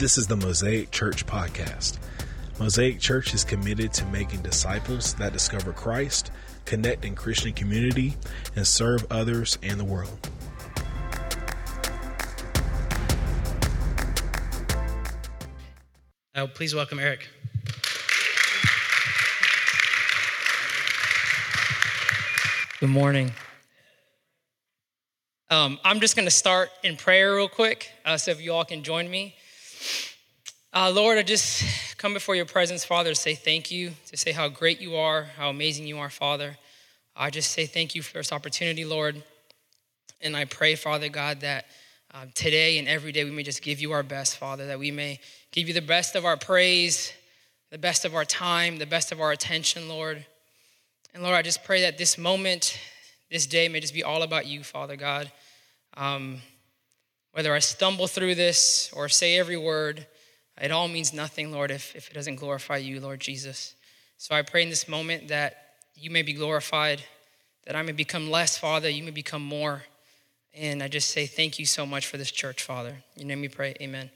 This is the Mosaic Church Podcast. Mosaic Church is committed to making disciples that discover Christ, connect in Christian community, and serve others and the world. Uh, please welcome Eric. Good morning. Um, I'm just going to start in prayer real quick, uh, so if you all can join me. Uh, Lord, I just come before your presence, Father, to say thank you, to say how great you are, how amazing you are, Father. I just say thank you for this opportunity, Lord. And I pray, Father God, that um, today and every day we may just give you our best, Father, that we may give you the best of our praise, the best of our time, the best of our attention, Lord. And Lord, I just pray that this moment, this day may just be all about you, Father God. Um, whether I stumble through this or say every word, it all means nothing, Lord, if, if it doesn't glorify you, Lord Jesus. So I pray in this moment that you may be glorified, that I may become less, Father, you may become more. And I just say thank you so much for this church, Father. In your name we pray, amen.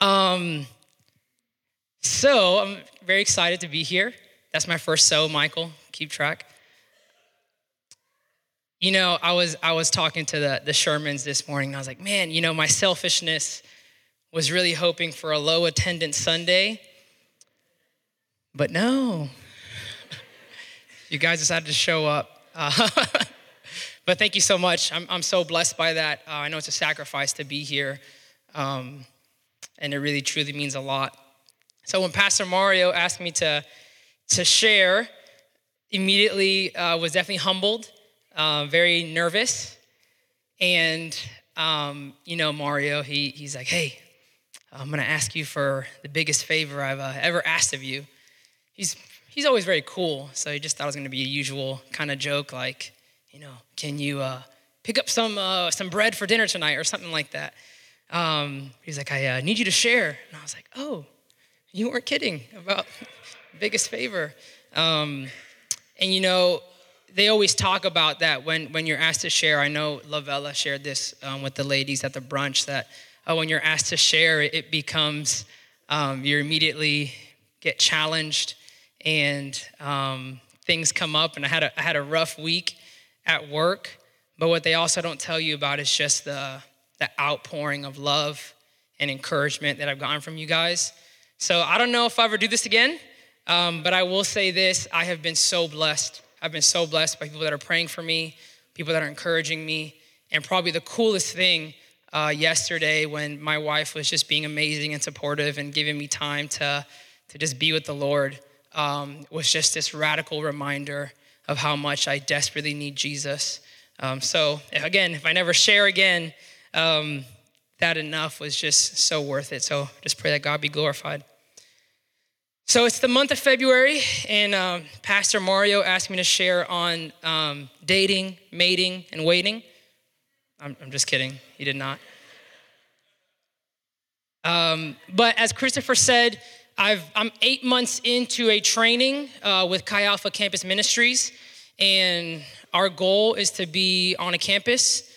Um, so I'm very excited to be here. That's my first so, Michael. Keep track. You know, I was I was talking to the the Shermans this morning. And I was like, man, you know, my selfishness was really hoping for a low attendance Sunday, but no, you guys decided to show up. Uh, but thank you so much. I'm I'm so blessed by that. Uh, I know it's a sacrifice to be here, um, and it really truly means a lot. So when Pastor Mario asked me to to share, immediately uh, was definitely humbled, uh, very nervous. And, um, you know, Mario, he, he's like, hey, I'm gonna ask you for the biggest favor I've uh, ever asked of you. He's, he's always very cool, so he just thought it was gonna be a usual kind of joke, like, you know, can you uh, pick up some, uh, some bread for dinner tonight or something like that. Um, he's like, I uh, need you to share. And I was like, oh, you weren't kidding about biggest favor. Um, and you know, they always talk about that when, when you're asked to share. I know Lavella shared this um, with the ladies at the brunch that uh, when you're asked to share, it becomes um, you immediately get challenged and um, things come up. And I had, a, I had a rough week at work, but what they also don't tell you about is just the, the outpouring of love and encouragement that I've gotten from you guys. So I don't know if I ever do this again. Um, but I will say this I have been so blessed. I've been so blessed by people that are praying for me, people that are encouraging me. And probably the coolest thing uh, yesterday when my wife was just being amazing and supportive and giving me time to, to just be with the Lord um, was just this radical reminder of how much I desperately need Jesus. Um, so, again, if I never share again, um, that enough was just so worth it. So, just pray that God be glorified. So it's the month of February, and um, Pastor Mario asked me to share on um, dating, mating, and waiting. I'm, I'm, just kidding, he did not. Um, but as Christopher said, i am eight months into a training uh, with Chi Alpha Campus Ministries, and our goal is to be on a campus.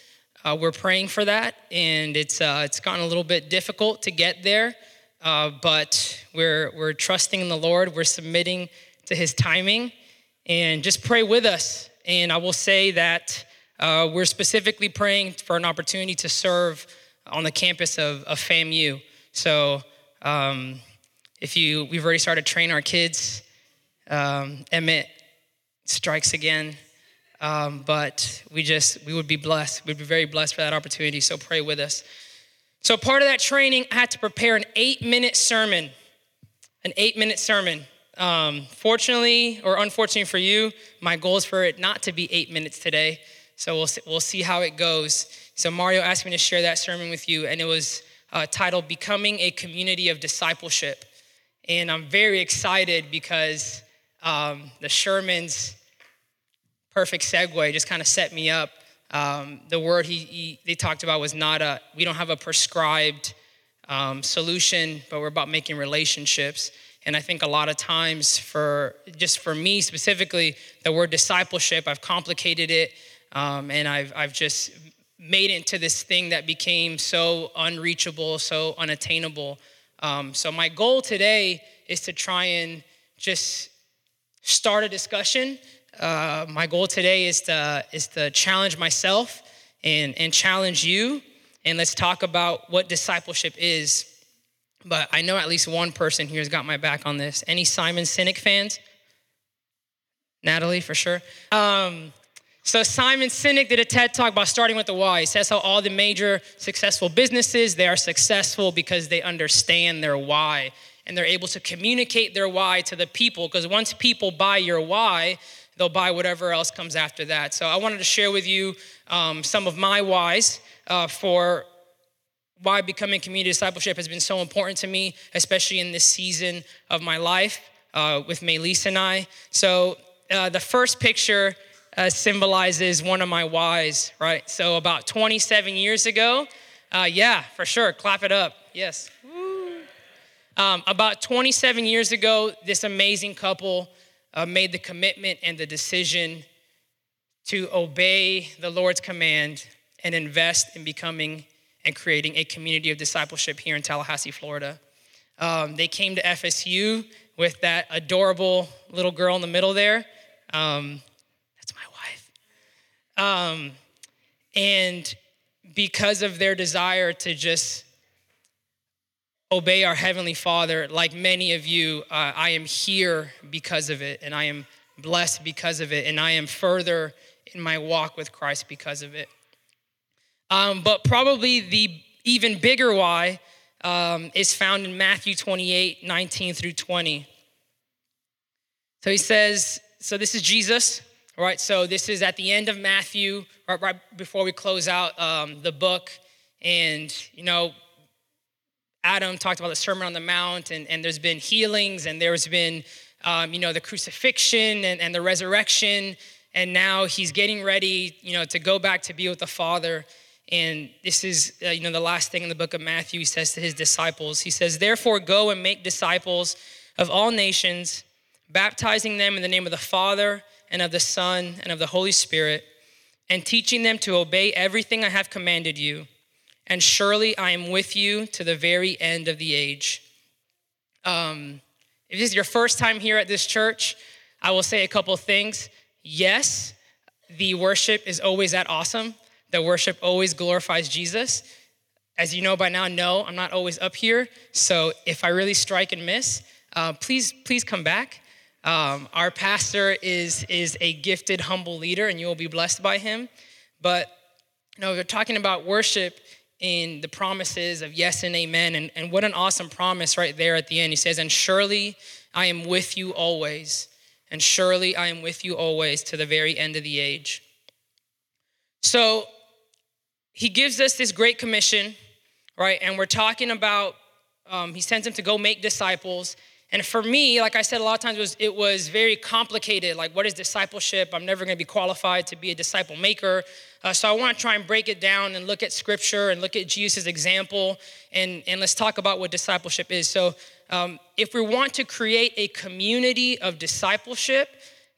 Uh, we're praying for that, and it's, uh, it's gotten a little bit difficult to get there. Uh, but we're, we're trusting in the Lord. We're submitting to his timing. And just pray with us. And I will say that uh, we're specifically praying for an opportunity to serve on the campus of, of FAMU. So um, if you, we've already started training our kids. Um, Emmett strikes again. Um, but we just, we would be blessed. We'd be very blessed for that opportunity. So pray with us. So, part of that training, I had to prepare an eight minute sermon. An eight minute sermon. Um, fortunately or unfortunately for you, my goal is for it not to be eight minutes today. So, we'll see, we'll see how it goes. So, Mario asked me to share that sermon with you, and it was uh, titled Becoming a Community of Discipleship. And I'm very excited because um, the Sherman's perfect segue just kind of set me up um, the word he, he, they talked about was not a, we don't have a prescribed um, solution, but we're about making relationships. And I think a lot of times, for just for me specifically, the word discipleship, I've complicated it, um, and I've, I've just made it into this thing that became so unreachable, so unattainable. Um, so, my goal today is to try and just start a discussion. Uh, my goal today is to, is to challenge myself and, and challenge you. And let's talk about what discipleship is. But I know at least one person here has got my back on this. Any Simon Sinek fans? Natalie, for sure. Um, so Simon Sinek did a TED talk about starting with the why. He says how all the major successful businesses, they are successful because they understand their why and they're able to communicate their why to the people because once people buy your why, they'll buy whatever else comes after that. So I wanted to share with you um, some of my whys uh, for why becoming community discipleship has been so important to me, especially in this season of my life uh, with Maylise and I. So uh, the first picture uh, symbolizes one of my whys, right? So about 27 years ago, uh, yeah, for sure, clap it up. Yes. Um, about 27 years ago, this amazing couple uh, made the commitment and the decision to obey the Lord's command and invest in becoming and creating a community of discipleship here in Tallahassee, Florida. Um, they came to FSU with that adorable little girl in the middle there. Um. Um, and because of their desire to just obey our Heavenly Father, like many of you, uh, I am here because of it, and I am blessed because of it, and I am further in my walk with Christ because of it. Um, but probably the even bigger why um, is found in Matthew 28 19 through 20. So he says, so this is Jesus, right? So this is at the end of Matthew, right, right before we close out um, the book. And, you know, Adam talked about the Sermon on the Mount, and, and there's been healings, and there's been, um, you know, the crucifixion and, and the resurrection. And now he's getting ready, you know, to go back to be with the Father. And this is, uh, you know, the last thing in the book of Matthew, he says to his disciples, he says, Therefore, go and make disciples of all nations, baptizing them in the name of the Father and of the Son and of the Holy Spirit, and teaching them to obey everything I have commanded you. And surely I am with you to the very end of the age. Um, if this is your first time here at this church, I will say a couple things. Yes, the worship is always that awesome the worship always glorifies Jesus. As you know by now, no, I'm not always up here. So if I really strike and miss, uh, please, please come back. Um, our pastor is is a gifted, humble leader, and you will be blessed by him. But you know, we're talking about worship in the promises of yes and amen, and, and what an awesome promise right there at the end. He says, "And surely I am with you always, and surely I am with you always to the very end of the age." So he gives us this great commission, right? And we're talking about, um, he sends him to go make disciples. And for me, like I said, a lot of times it was, it was very complicated. Like, what is discipleship? I'm never going to be qualified to be a disciple maker. Uh, so I want to try and break it down and look at scripture and look at Jesus' example. And, and let's talk about what discipleship is. So, um, if we want to create a community of discipleship,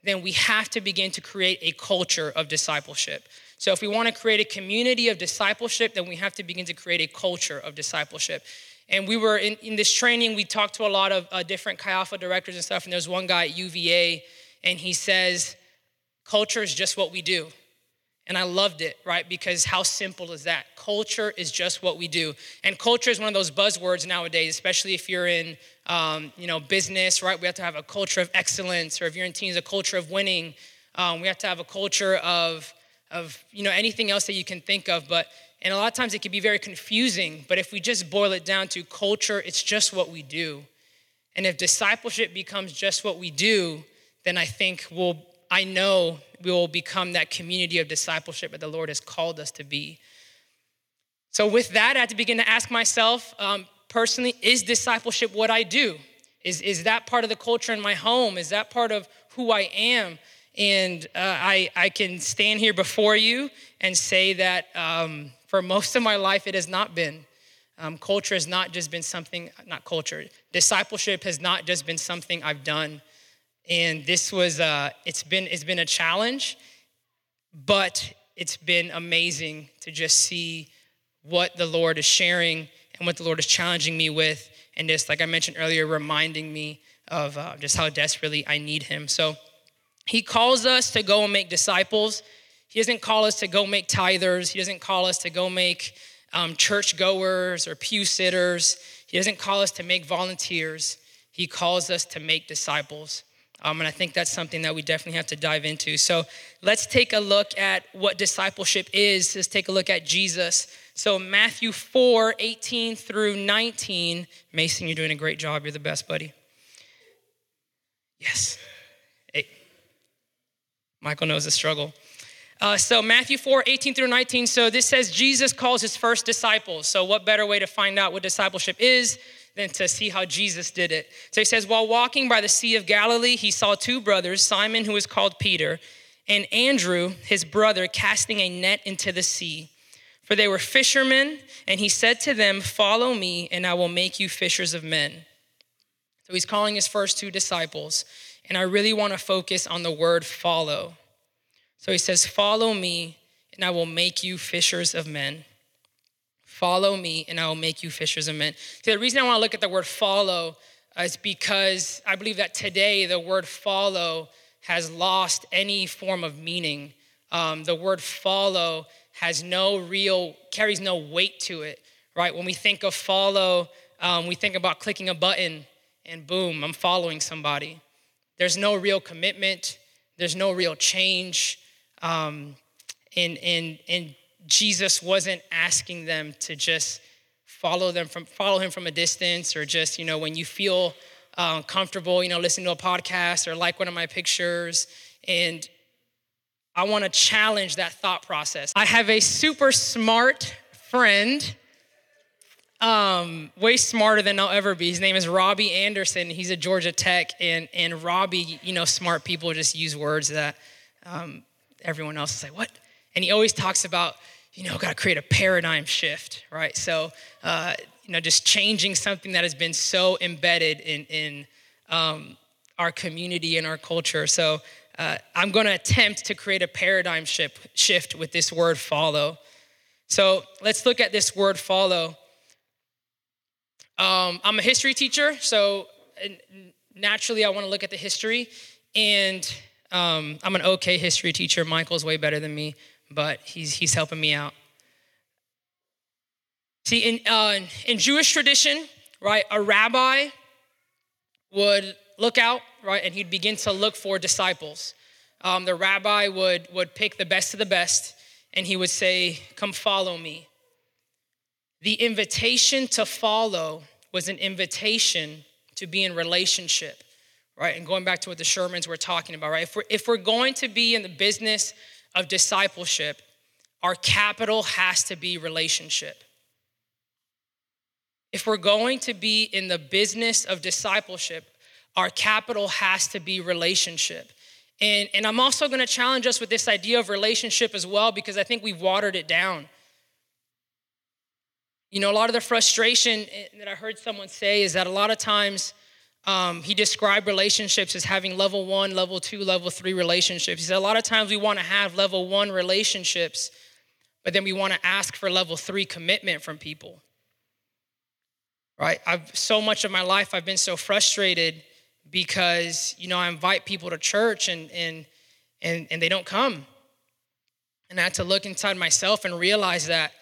then we have to begin to create a culture of discipleship. So, if we want to create a community of discipleship, then we have to begin to create a culture of discipleship. And we were in, in this training, we talked to a lot of uh, different Chi Alpha directors and stuff. And there's one guy at UVA, and he says, Culture is just what we do. And I loved it, right? Because how simple is that? Culture is just what we do. And culture is one of those buzzwords nowadays, especially if you're in, um, you know, business, right? We have to have a culture of excellence, or if you're in teams, a culture of winning. Um, we have to have a culture of of you know anything else that you can think of but and a lot of times it can be very confusing but if we just boil it down to culture it's just what we do. And if discipleship becomes just what we do then i think we'll i know we will become that community of discipleship that the lord has called us to be. So with that i had to begin to ask myself um, personally is discipleship what i do? Is, is that part of the culture in my home? Is that part of who i am? And uh, I, I can stand here before you and say that um, for most of my life, it has not been. Um, culture has not just been something, not culture, discipleship has not just been something I've done. And this was, uh, it's, been, it's been a challenge, but it's been amazing to just see what the Lord is sharing and what the Lord is challenging me with. And just like I mentioned earlier, reminding me of uh, just how desperately I need Him. So He calls us to go and make disciples. He doesn't call us to go make tithers. He doesn't call us to go make um, church goers or pew sitters. He doesn't call us to make volunteers. He calls us to make disciples. Um, and I think that's something that we definitely have to dive into. So let's take a look at what discipleship is. Let's take a look at Jesus. So, Matthew 4 18 through 19. Mason, you're doing a great job. You're the best, buddy. Yes. Hey. Michael knows the struggle. Uh, so, Matthew 4 18 through 19. So, this says Jesus calls his first disciples. So, what better way to find out what discipleship is than to see how Jesus did it. So he says, While walking by the Sea of Galilee, he saw two brothers, Simon, who is called Peter, and Andrew, his brother, casting a net into the sea. For they were fishermen, and he said to them, Follow me, and I will make you fishers of men. So he's calling his first two disciples, and I really want to focus on the word follow. So he says, Follow me, and I will make you fishers of men. Follow me, and I will make you fishers of men. So the reason I want to look at the word follow is because I believe that today the word follow has lost any form of meaning. Um, the word follow has no real, carries no weight to it, right? When we think of follow, um, we think about clicking a button and boom, I'm following somebody. There's no real commitment, there's no real change. Um, and, and, and Jesus wasn't asking them to just follow them from follow him from a distance or just you know when you feel uh, comfortable you know listening to a podcast or like one of my pictures and i want to challenge that thought process i have a super smart friend um, way smarter than I'll ever be. His name is Robbie Anderson. He's a Georgia Tech, and and Robbie, you know, smart people just use words that um, everyone else is like, what? And he always talks about you know, got to create a paradigm shift, right? So, uh, you know, just changing something that has been so embedded in, in um, our community and our culture. So, uh, I'm going to attempt to create a paradigm shift, shift with this word follow. So, let's look at this word follow. Um, I'm a history teacher, so naturally, I want to look at the history. And um, I'm an okay history teacher. Michael's way better than me but he's, he's helping me out. See, in, uh, in Jewish tradition, right, a rabbi would look out, right, and he'd begin to look for disciples. Um, the rabbi would, would pick the best of the best, and he would say, Come follow me. The invitation to follow was an invitation to be in relationship, right? And going back to what the Shermans were talking about, right? If we're, if we're going to be in the business of discipleship, our capital has to be relationship. If we're going to be in the business of discipleship, our capital has to be relationship. And, and I'm also going to challenge us with this idea of relationship as well because I think we've watered it down. You know, a lot of the frustration eh, that I heard someone say is that a lot of times um, he described relationships as having level one, level two, level three relationships. He said a lot of times we want to have level one relationships, but then we want to ask for level three commitment from people. Right? I've so much of my life I've been so frustrated because you know I invite people to church and and and, and they don't come. And I had to look inside myself and realize that,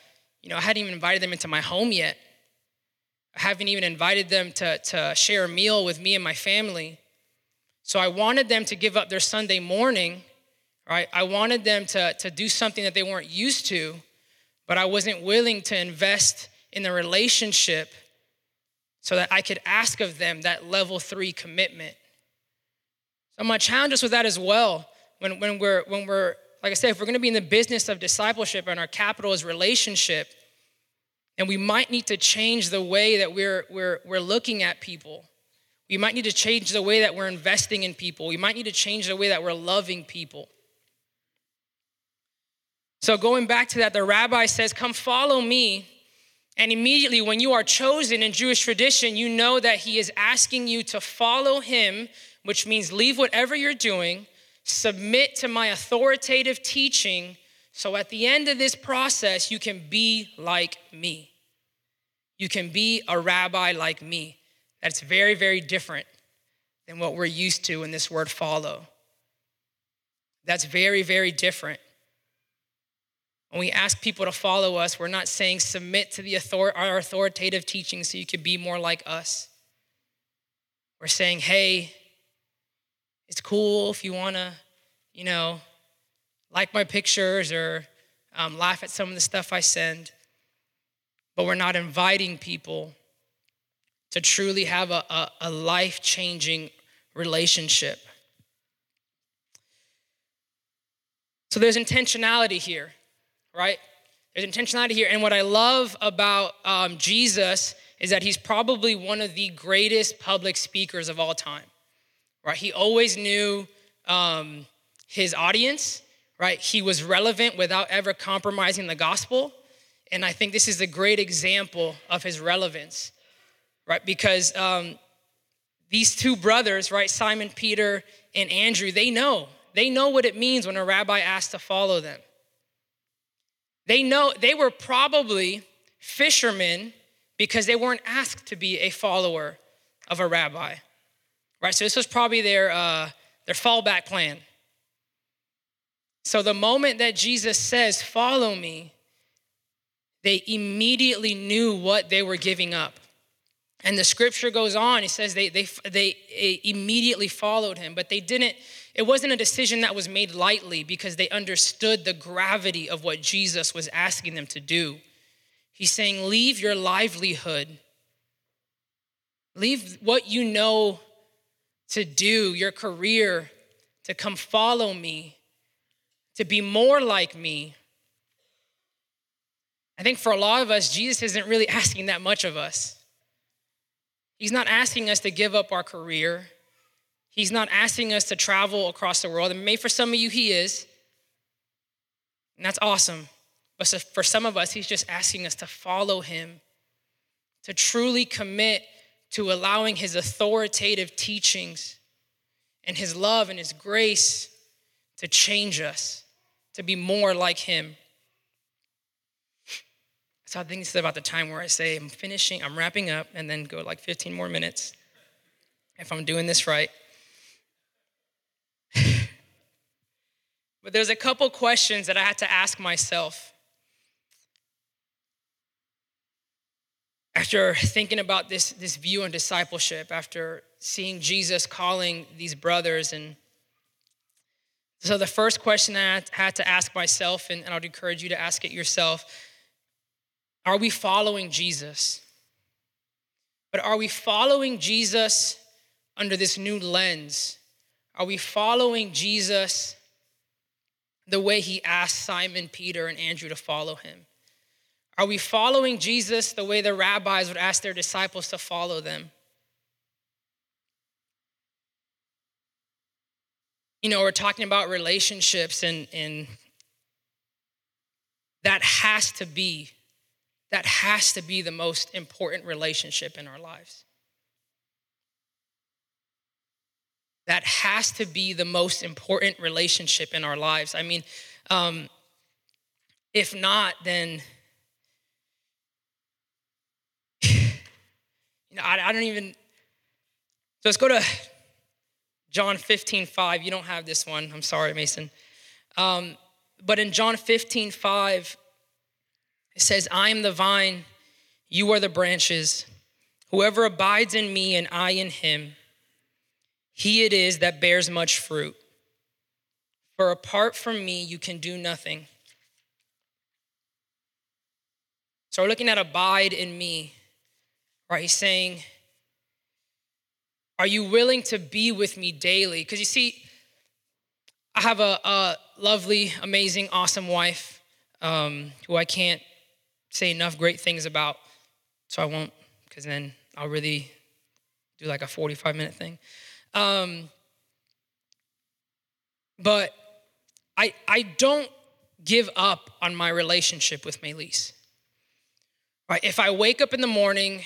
you know, I hadn't even invited them into my home yet. Haven't even invited them to, to share a meal with me and my family. So I wanted them to give up their Sunday morning, right? I wanted them to, to do something that they weren't used to, but I wasn't willing to invest in the relationship so that I could ask of them that level three commitment. So my challenge us with that as well. When, when we're when we're like I said, if we're to be in the business of discipleship and our capital is relationship, and we might need to change the way that we're, we're, we're looking at people. We might need to change the way that we're investing in people. We might need to change the way that we're loving people. So, going back to that, the rabbi says, Come follow me. And immediately, when you are chosen in Jewish tradition, you know that he is asking you to follow him, which means leave whatever you're doing, submit to my authoritative teaching So at the end of this process, you can be like me. You can be a rabbi like me. That's very, very different than what we're used to in this word follow. That's very, very different. When we ask people to follow us, we're not saying submit to the author- our authoritative teaching so you could be more like us. We're saying, hey, it's cool if you want to, you know, like my pictures or um, laugh at some of the stuff I send. But we're not inviting people to truly have a, a, a life changing relationship. So there's intentionality here, right? There's intentionality here. And what I love about um, Jesus is that he's probably one of the greatest public speakers of all time, right? He always knew um, his audience, right? He was relevant without ever compromising the gospel. And I think this is a great example of his relevance, right? Because um, these two brothers, right, Simon Peter and Andrew, they know. They know what it means when a rabbi asks to follow them. They know they were probably fishermen because they weren't asked to be a follower of a rabbi, right? So this was probably their uh, their fallback plan. So the moment that Jesus says, "Follow me," they immediately knew what they were giving up. And the scripture goes on, it says they, they, they immediately followed him, but they didn't, it wasn't a decision that was made lightly because they understood the gravity of what Jesus was asking them to do. He's saying, Leave your livelihood, leave what you know to do, your career, to come follow me, to be more like me. I think for a lot of us, Jesus isn't really asking that much of us. He's not asking us to give up our career. He's not asking us to travel across the world. And maybe for some of you, He is. And that's awesome. But for some of us, He's just asking us to follow Him, to truly commit to allowing His authoritative teachings and His love and His grace to change us, to be more like Him. So I think this is about the time where I say I'm finishing, I'm wrapping up, and then go like 15 more minutes if I'm doing this right. but there's a couple questions that I had to ask myself after thinking about this, this view on discipleship, after seeing Jesus calling these brothers. And so the first question I had to ask myself, and I'd encourage you to ask it yourself are we following Jesus? But are we following Jesus under this new lens? Are we following Jesus the way he asked Simon, Peter, and Andrew to follow him? Are we following Jesus the way the rabbis would ask their disciples to follow them? You know, we're talking about relationships, and, and that has to be that has to be the most important relationship in our lives. That has to be the most important relationship in our lives. I mean, um, if not, then you know, I, I, don't even. So let's go to John 15, 5. You don't have this one. I'm sorry, Mason. Um, but in John 15, 5, it says, I am the vine, you are the branches. Whoever abides in me and I in him, he it is that bears much fruit. For apart from me, you can do nothing. So we're looking at abide in me, right? He's saying, Are you willing to be with me daily? Because you see, I have a, a, lovely, amazing, awesome wife um, who I can't say enough great things about, so I won't, because then I'll really do like a 45 minute thing. Um, but I, I don't give up on my relationship with Melise. Right? If I wake up in the morning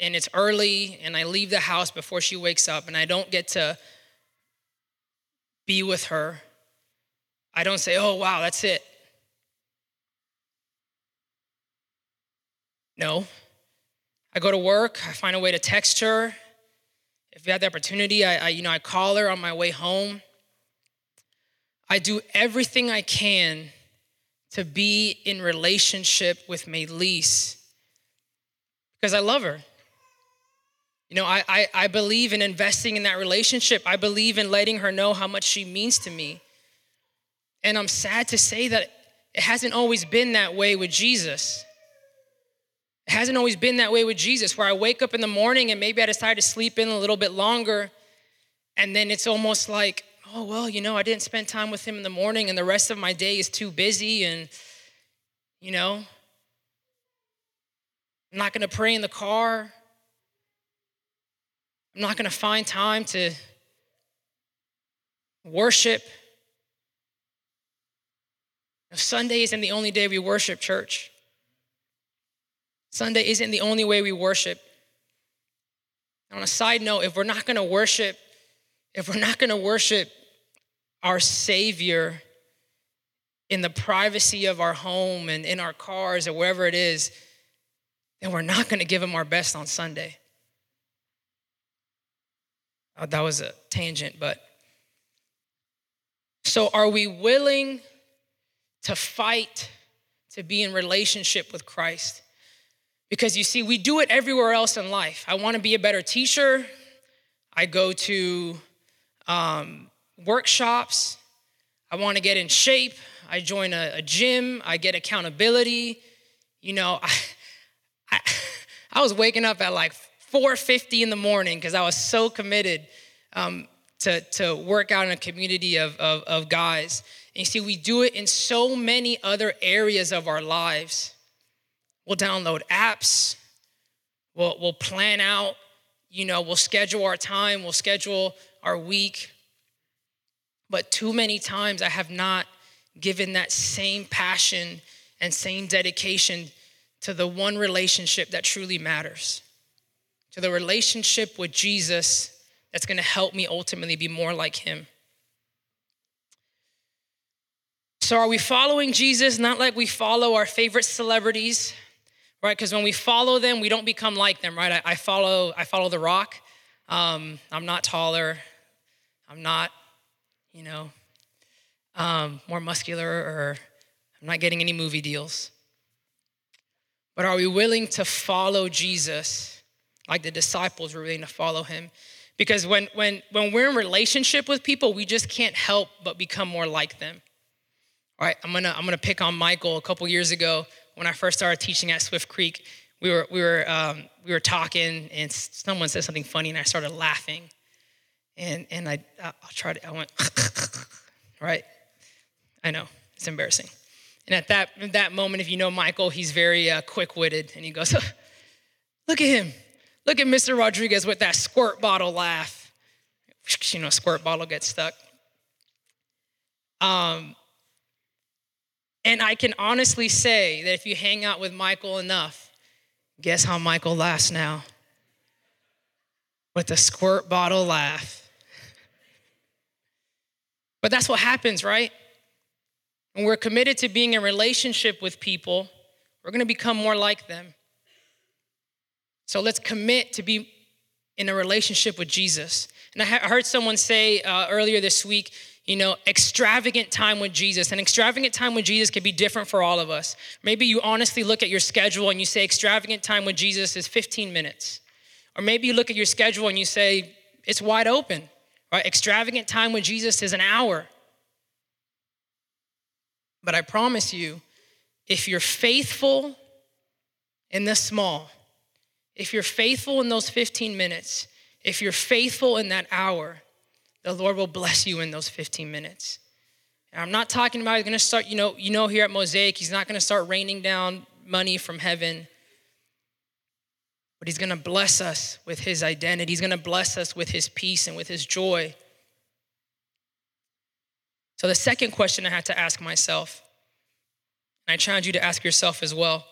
and it's early and I leave the house before she wakes up and I don't get to be with her, I don't say, oh, wow, that's it. No. I go to work, I find a way to text her. If we have the opportunity, I, I, you know, I call her on my way home. I do everything I can to be in relationship with Melise because I love her. You know, I, I, I, believe in investing in that relationship. I believe in letting her know how much she means to me. And I'm sad to say that it hasn't always been that way with Jesus. It hasn't always been that way with Jesus, where I wake up in the morning and maybe I decide to sleep in a little bit longer. And then it's almost like, oh, well, you know, I didn't spend time with him in the morning and the rest of my day is too busy. And, you know, I'm not going to pray in the car. I'm not going to find time to worship. Sunday isn't the only day we worship, church. Sunday isn't the only way we worship. On a side note, if we're not going to worship, if we're not going to worship our Savior in the privacy of our home and in our cars or wherever it is, then we're not going to give Him our best on Sunday. Oh, that was a tangent, but so are we willing to fight to be in relationship with Christ? Because you see, we do it everywhere else in life. I want to be a better teacher. I go to um, workshops. I want to get in shape. I join a, a gym. I get accountability. You know, I, I, I, was waking up at like 4.50 in the morning because I was so committed um, to, to work out in a community of, of, of guys. And you see, we do it in so many other areas of our lives. We'll download apps. We'll, we'll plan out, you know, we'll schedule our time, we'll schedule our week. But too many times I have not given that same passion and same dedication to the one relationship that truly matters, to the relationship with Jesus that's gonna help me ultimately be more like him. So, are we following Jesus not like we follow our favorite celebrities? Right? Because when we follow them, we don't become like them, right? I, I follow, I follow the rock. Um, I'm not taller. I'm not, you know, um, more muscular, or I'm not getting any movie deals. But are we willing to follow Jesus like the disciples were willing to follow him? Because when, when, when we're in relationship with people, we just can't help but become more like them. All right, I'm gonna, I'm gonna pick on Michael. A couple years ago, when I first started teaching at Swift Creek, we were we were um, we were talking, and someone said something funny, and I started laughing, and and I I'll try to I went right, I know it's embarrassing, and at that that moment, if you know Michael, he's very uh, quick witted, and he goes, "Look at him, look at Mr. Rodriguez with that squirt bottle laugh." You know, squirt bottle gets stuck. Um, and I can honestly say that if you hang out with Michael enough, guess how Michael laughs now? With a squirt bottle laugh. But that's what happens, right? When we're committed to being in relationship with people, we're gonna become more like them. So let's commit to be in a relationship with Jesus. And I heard someone say uh, earlier this week, you know, extravagant time with Jesus. And extravagant time with Jesus can be different for all of us. Maybe you honestly look at your schedule and you say extravagant time with Jesus is 15 minutes. Or maybe you look at your schedule and you say it's wide open. Right? Extravagant time with Jesus is an hour. But I promise you, if you're faithful in the small, if you're faithful in those 15 minutes, if you're faithful in that hour, the Lord will bless you in those 15 minutes. And I'm not talking about he's going to start, you know, you know here at Mosaic, he's not going to start raining down money from heaven. But he's going to bless us with his identity. He's going to bless us with his peace and with his joy. So the second question I had to ask myself, and I challenge you to ask yourself as well,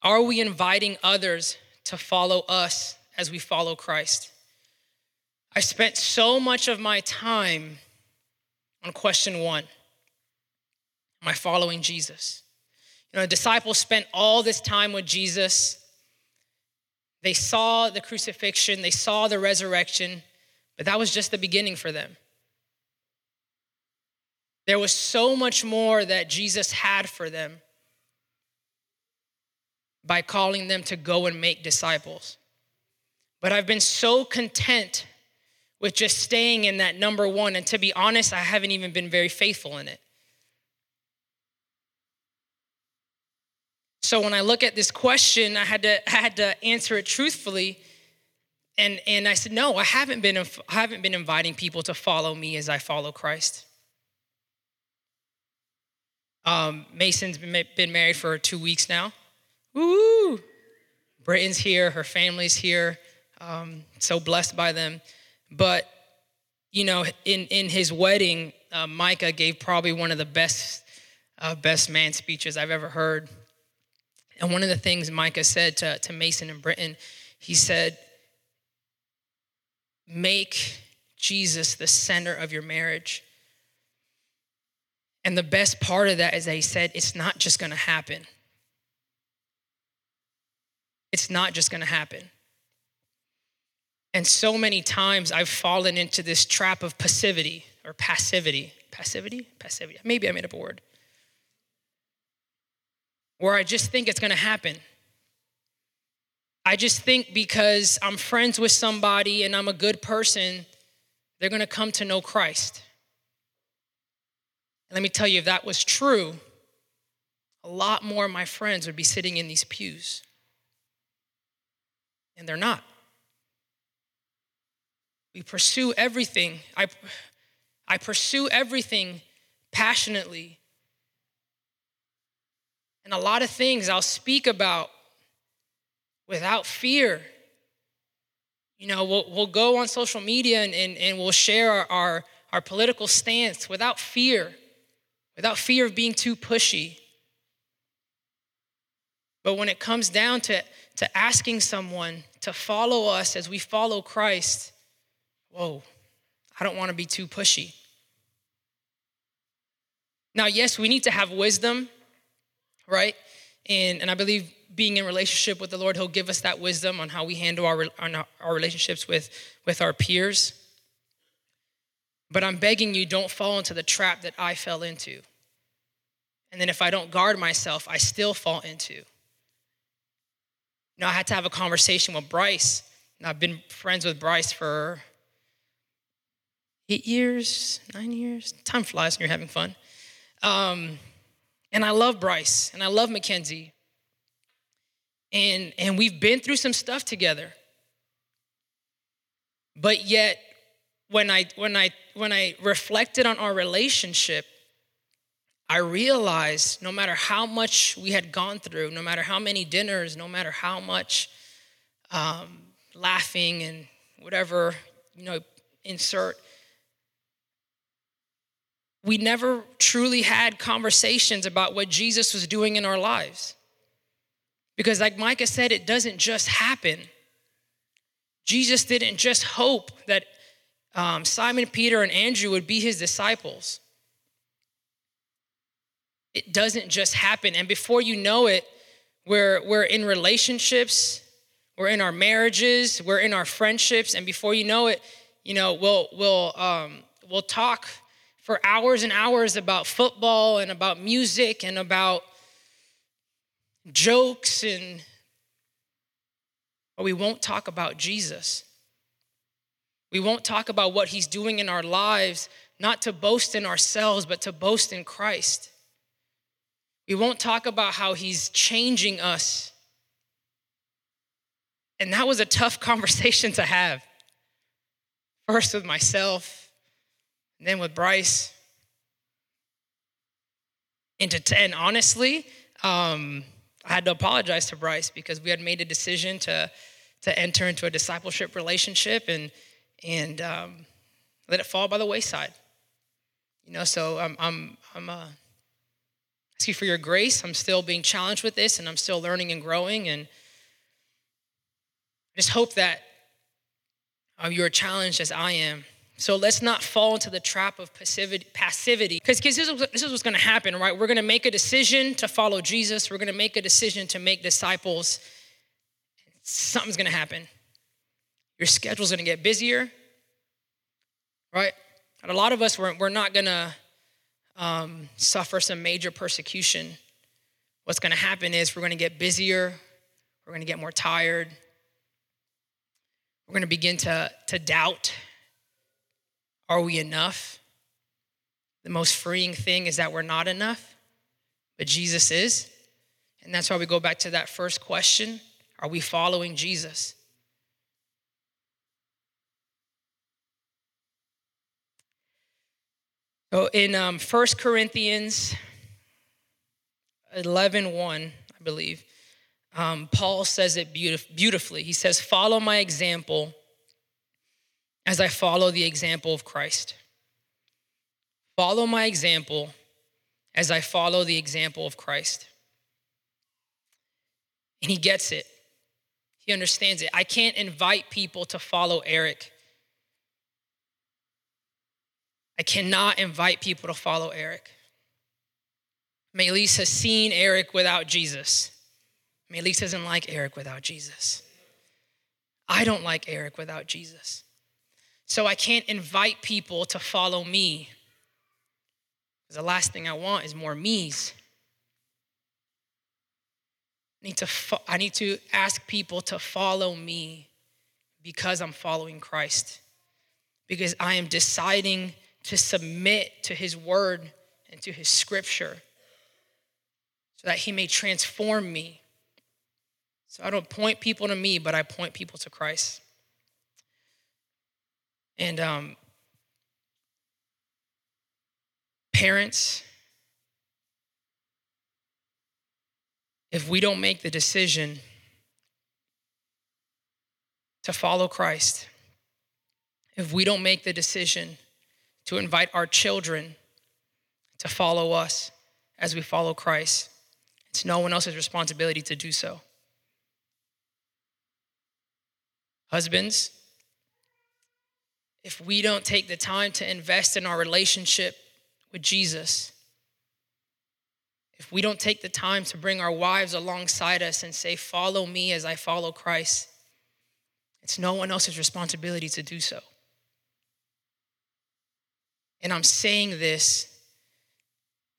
are we inviting others to follow us as we follow Christ? I spent so much of my time on question one Am I following Jesus? You know, the disciples spent all this time with Jesus. They saw the crucifixion, they saw the resurrection, but that was just the beginning for them. There was so much more that Jesus had for them by calling them to go and make disciples. But I've been so content with just staying in that number one. And to be honest, I haven't even been very faithful in it. So when I look at this question, I had to, I had to answer it truthfully. And, and I said, no, I haven't, been, I haven't been inviting people to follow me as I follow Christ. Um, Mason's been, married for two weeks now. Woo! Britton's here, her family's here. Um, so blessed by them. But, you know, in, in his wedding, uh, Micah gave probably one of the best, uh, best man speeches I've ever heard. And one of the things Micah said to, to Mason and Britton, he said, Make Jesus the center of your marriage. And the best part of that is that he said, It's not just gonna happen. It's not just gonna happen. And so many times I've fallen into this trap of passivity or passivity. Passivity? Passivity. Maybe I made up a word. Where I just think it's gonna happen. I just think because I'm friends with somebody and I'm a good person, they're gonna come to know Christ. And let me tell you, if that was true, a lot more of my friends would be sitting in these pews. And they're not. We pursue everything. I, I pursue everything passionately. And a lot of things I'll speak about without fear. You know, we'll, we'll go on social media and, and, and we'll share our, our, our political stance without fear, without fear of being too pushy. But when it comes down to, to asking someone to follow us as we follow Christ, whoa, I don't want to be too pushy. Now, yes, we need to have wisdom, right? And, and I believe being in relationship with the Lord, He'll give us that wisdom on how we handle our, our relationships with, with our peers. But I'm begging you, don't fall into the trap that I fell into. And then if I don't guard myself, I still fall into. You know, I had to have a conversation with Bryce. And I've been friends with Bryce for eight years, nine years. Time flies when you're having fun. Um, and I love Bryce and I love Mackenzie. And, and we've been through some stuff together. But yet, when I, when, I, when I reflected on our relationship, I realized no matter how much we had gone through, no matter how many dinners, no matter how much um, laughing and whatever, you know, insert, we never truly had conversations about what Jesus was doing in our lives. Because, like Micah said, it doesn't just happen. Jesus didn't just hope that um, Simon, Peter, and Andrew would be his disciples. It doesn't just happen. And before you know it, we're, we're in relationships, we're in our marriages, we're in our friendships, and before you know it, you know, we'll, we'll, um, we'll talk for hours and hours about football and about music and about jokes and but we won't talk about Jesus. We won't talk about what he's doing in our lives, not to boast in ourselves, but to boast in Christ. We won't talk about how he's changing us. And that was a tough conversation to have. First with myself, and then with Bryce. And, to, and honestly, um, I had to apologize to Bryce because we had made a decision to, to enter into a discipleship relationship and, and um, let it fall by the wayside. You know, so I'm, I'm, I'm uh, ask you for your grace. I'm still being challenged with this and I'm still learning and growing. And I just hope that uh, you're challenged as I am So let's not fall into the trap of passivity. Because this is, this is what's going to happen, right? We're going to make a decision to follow Jesus. We're going to make a decision to make disciples. Something's going to happen. Your schedule's going to get busier, right? And a lot of us, we're, we're not going to um, suffer some major persecution. What's going to happen is we're going to get busier. We're going to get more tired. We're going to begin to, to doubt are we enough? The most freeing thing is that we're not enough, but Jesus is. And that's why we go back to that first question Are we following Jesus? So in um, 1 Corinthians 11 1, I believe, um, Paul says it beautif- beautifully. He says, Follow my example as I follow the example of Christ. Follow my example as I follow the example of Christ. And he gets it. He understands it. I can't invite people to follow Eric. I cannot invite people to follow Eric. Maylise has seen Eric without Jesus. Maylise doesn't like Eric without Jesus. I don't like Eric without Jesus. So I can't invite people to follow me. Because the last thing I want is more me's. I need, to fo- I need to ask people to follow me because I'm following Christ. Because I am deciding to submit to his word and to his scripture so that he may transform me. So I don't point people to me, but I point people to Christ. And um, parents, if we don't make the decision to follow Christ, if we don't make the decision to invite our children to follow us as we follow Christ, it's no one else's responsibility to do so. Husbands, if we don't take the time to invest in our relationship with Jesus, if we don't take the time to bring our wives alongside us and say, Follow me as I follow Christ, it's no one else's responsibility to do so. And I'm saying this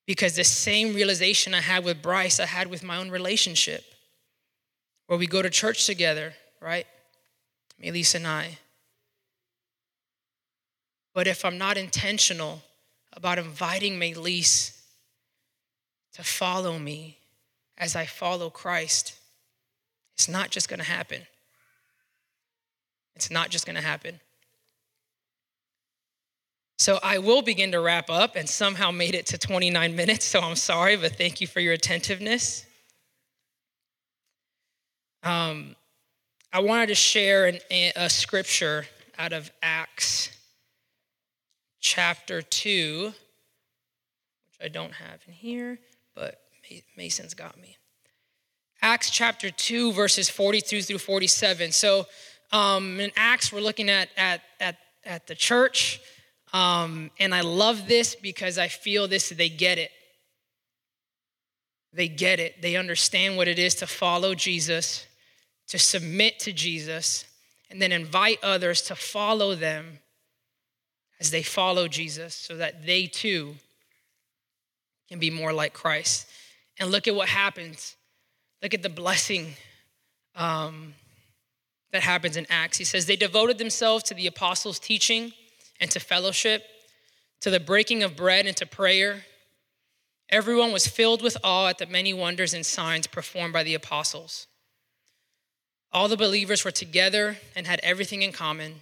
because the same realization I had with Bryce, I had with my own relationship, where we go to church together, right? Melissa and I. But if I'm not intentional about inviting Melise to follow me as I follow Christ, it's not just going to happen. It's not just going to happen. So I will begin to wrap up and somehow made it to 29 minutes, so I'm sorry, but thank you for your attentiveness. Um, I wanted to share an, a scripture out of Acts chapter 2, which I don't have in here, but Mason's got me. Acts chapter 2, verses 42 through 47. So um, in Acts, we're looking at, at, at, at the church. Um, and I love this because I feel this, they get it. They get it. They understand what it is to follow Jesus, to submit to Jesus, and then invite others to follow them as they follow Jesus so that they too can be more like Christ. And look at what happens. Look at the blessing um, that happens in Acts. He says, They devoted themselves to the apostles' teaching and to fellowship, to the breaking of bread and to prayer. Everyone was filled with awe at the many wonders and signs performed by the apostles. All the believers were together and had everything in common.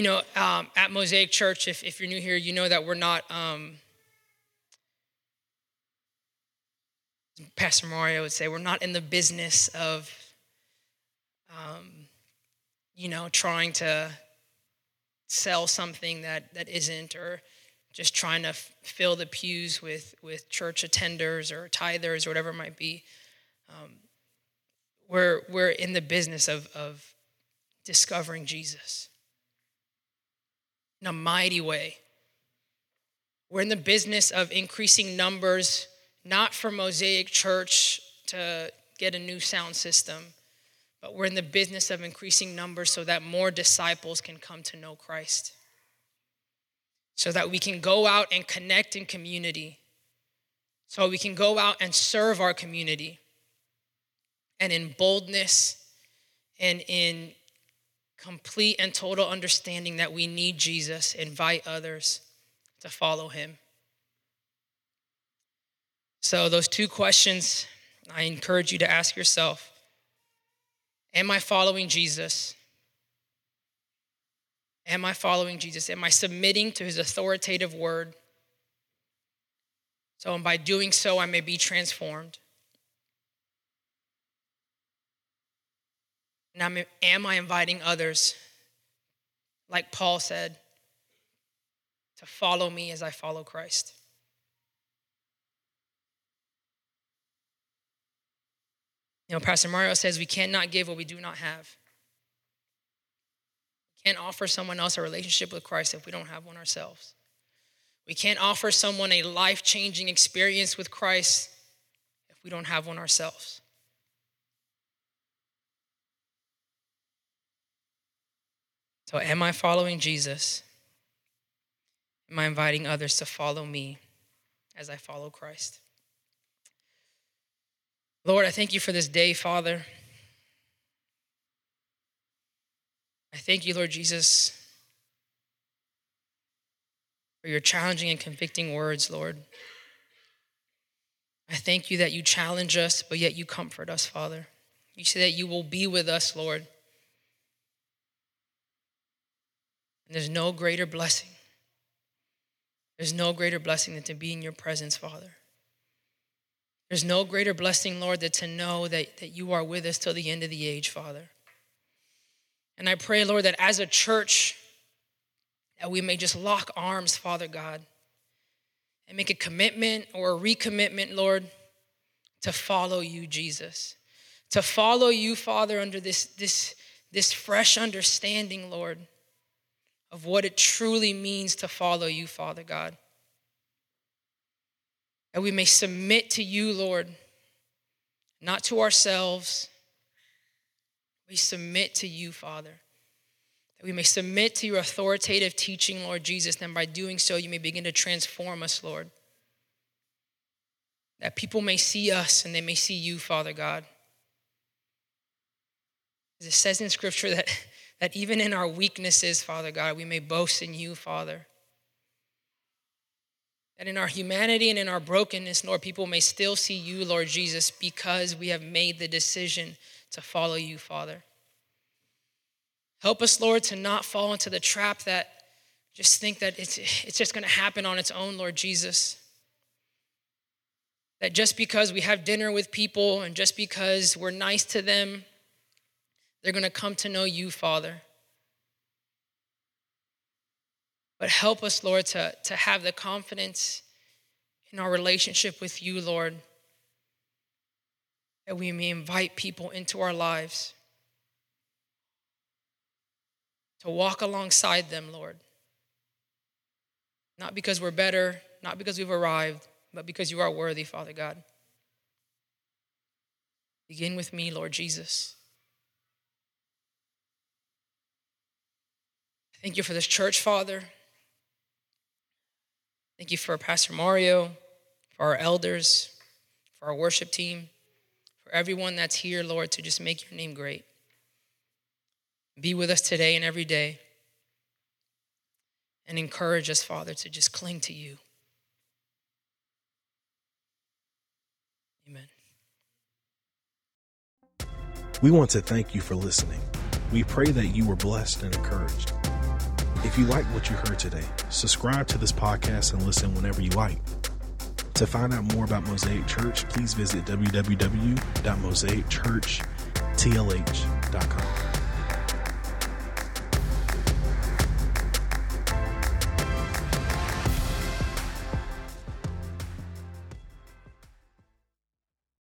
You know, um, at Mosaic Church, if, if you're new here, you know that we're not, um, Pastor Mario would say, we're not in the business of, um, you know, trying to sell something that, that isn't, or just trying to f- fill the pews with, with church attenders or tithers or whatever it might be. Um, we're, we're in the business of, of discovering Jesus in a mighty way. We're in the business of increasing numbers, not for Mosaic Church to get a new sound system, but we're in the business of increasing numbers so that more disciples can come to know Christ. So that we can go out and connect in community. So we can go out and serve our community. And in boldness and in complete and total understanding that we need Jesus, invite others to follow him. So, those two questions I encourage you to ask yourself Am I following Jesus? Am I following Jesus? Am I submitting to his authoritative word? So, and by doing so, I may be transformed. And am I inviting others, like Paul said, to follow me as I follow Christ? You know, Pastor Mario says we cannot give what we do not have. We can't offer someone else a relationship with Christ if we don't have one ourselves. We can't offer someone a life changing experience with Christ if we don't have one ourselves. So, am I following Jesus? Am I inviting others to follow me as I follow Christ? Lord, I thank you for this day, Father. I thank you, Lord Jesus, for your challenging and convicting words, Lord. I thank you that you challenge us, but yet you comfort us, Father. You say that you will be with us, Lord. And there's no greater blessing. There's no greater blessing than to be in your presence, Father. There's no greater blessing, Lord, than to know that, that you are with us till the end of the age, Father. And I pray, Lord, that as a church, that we may just lock arms, Father God, and make a commitment or a recommitment, Lord, to follow you, Jesus. To follow you, Father, under this, this, this fresh understanding, Lord of what it truly means to follow you, Father God. That we may submit to you, Lord, not to ourselves. We submit to you, Father. That we may submit to your authoritative teaching, Lord Jesus, and by doing so, you may begin to transform us, Lord. That people may see us and they may see you, Father God. As it says in Scripture that that even in our weaknesses, Father God, we may boast in you, Father. That in our humanity and in our brokenness, Lord, people may still see you, Lord Jesus, because we have made the decision to follow you, Father. Help us, Lord, to not fall into the trap that just think that it's, it's just going to happen on its own, Lord Jesus. That just because we have dinner with people and just because we're nice to them, they're going to come to know you, Father. But help us, Lord, to, to have the confidence in our relationship with you, Lord, that we may invite people into our lives, to walk alongside them, Lord. Not because we're better, not because we've arrived, but because you are worthy, Father God. Begin with me, Lord Jesus. Thank you for this church, Father. Thank you for Pastor Mario, for our elders, for our worship team, for everyone that's here, Lord, to just make your name great. Be with us today and every day. And encourage us, Father, to just cling to you. Amen. We want to thank you for listening. We pray that you were blessed and encouraged. If you like what you heard today, subscribe to this podcast and listen whenever you like. To find out more about Mosaic Church, please visit www.mosaicchurchtlh.com.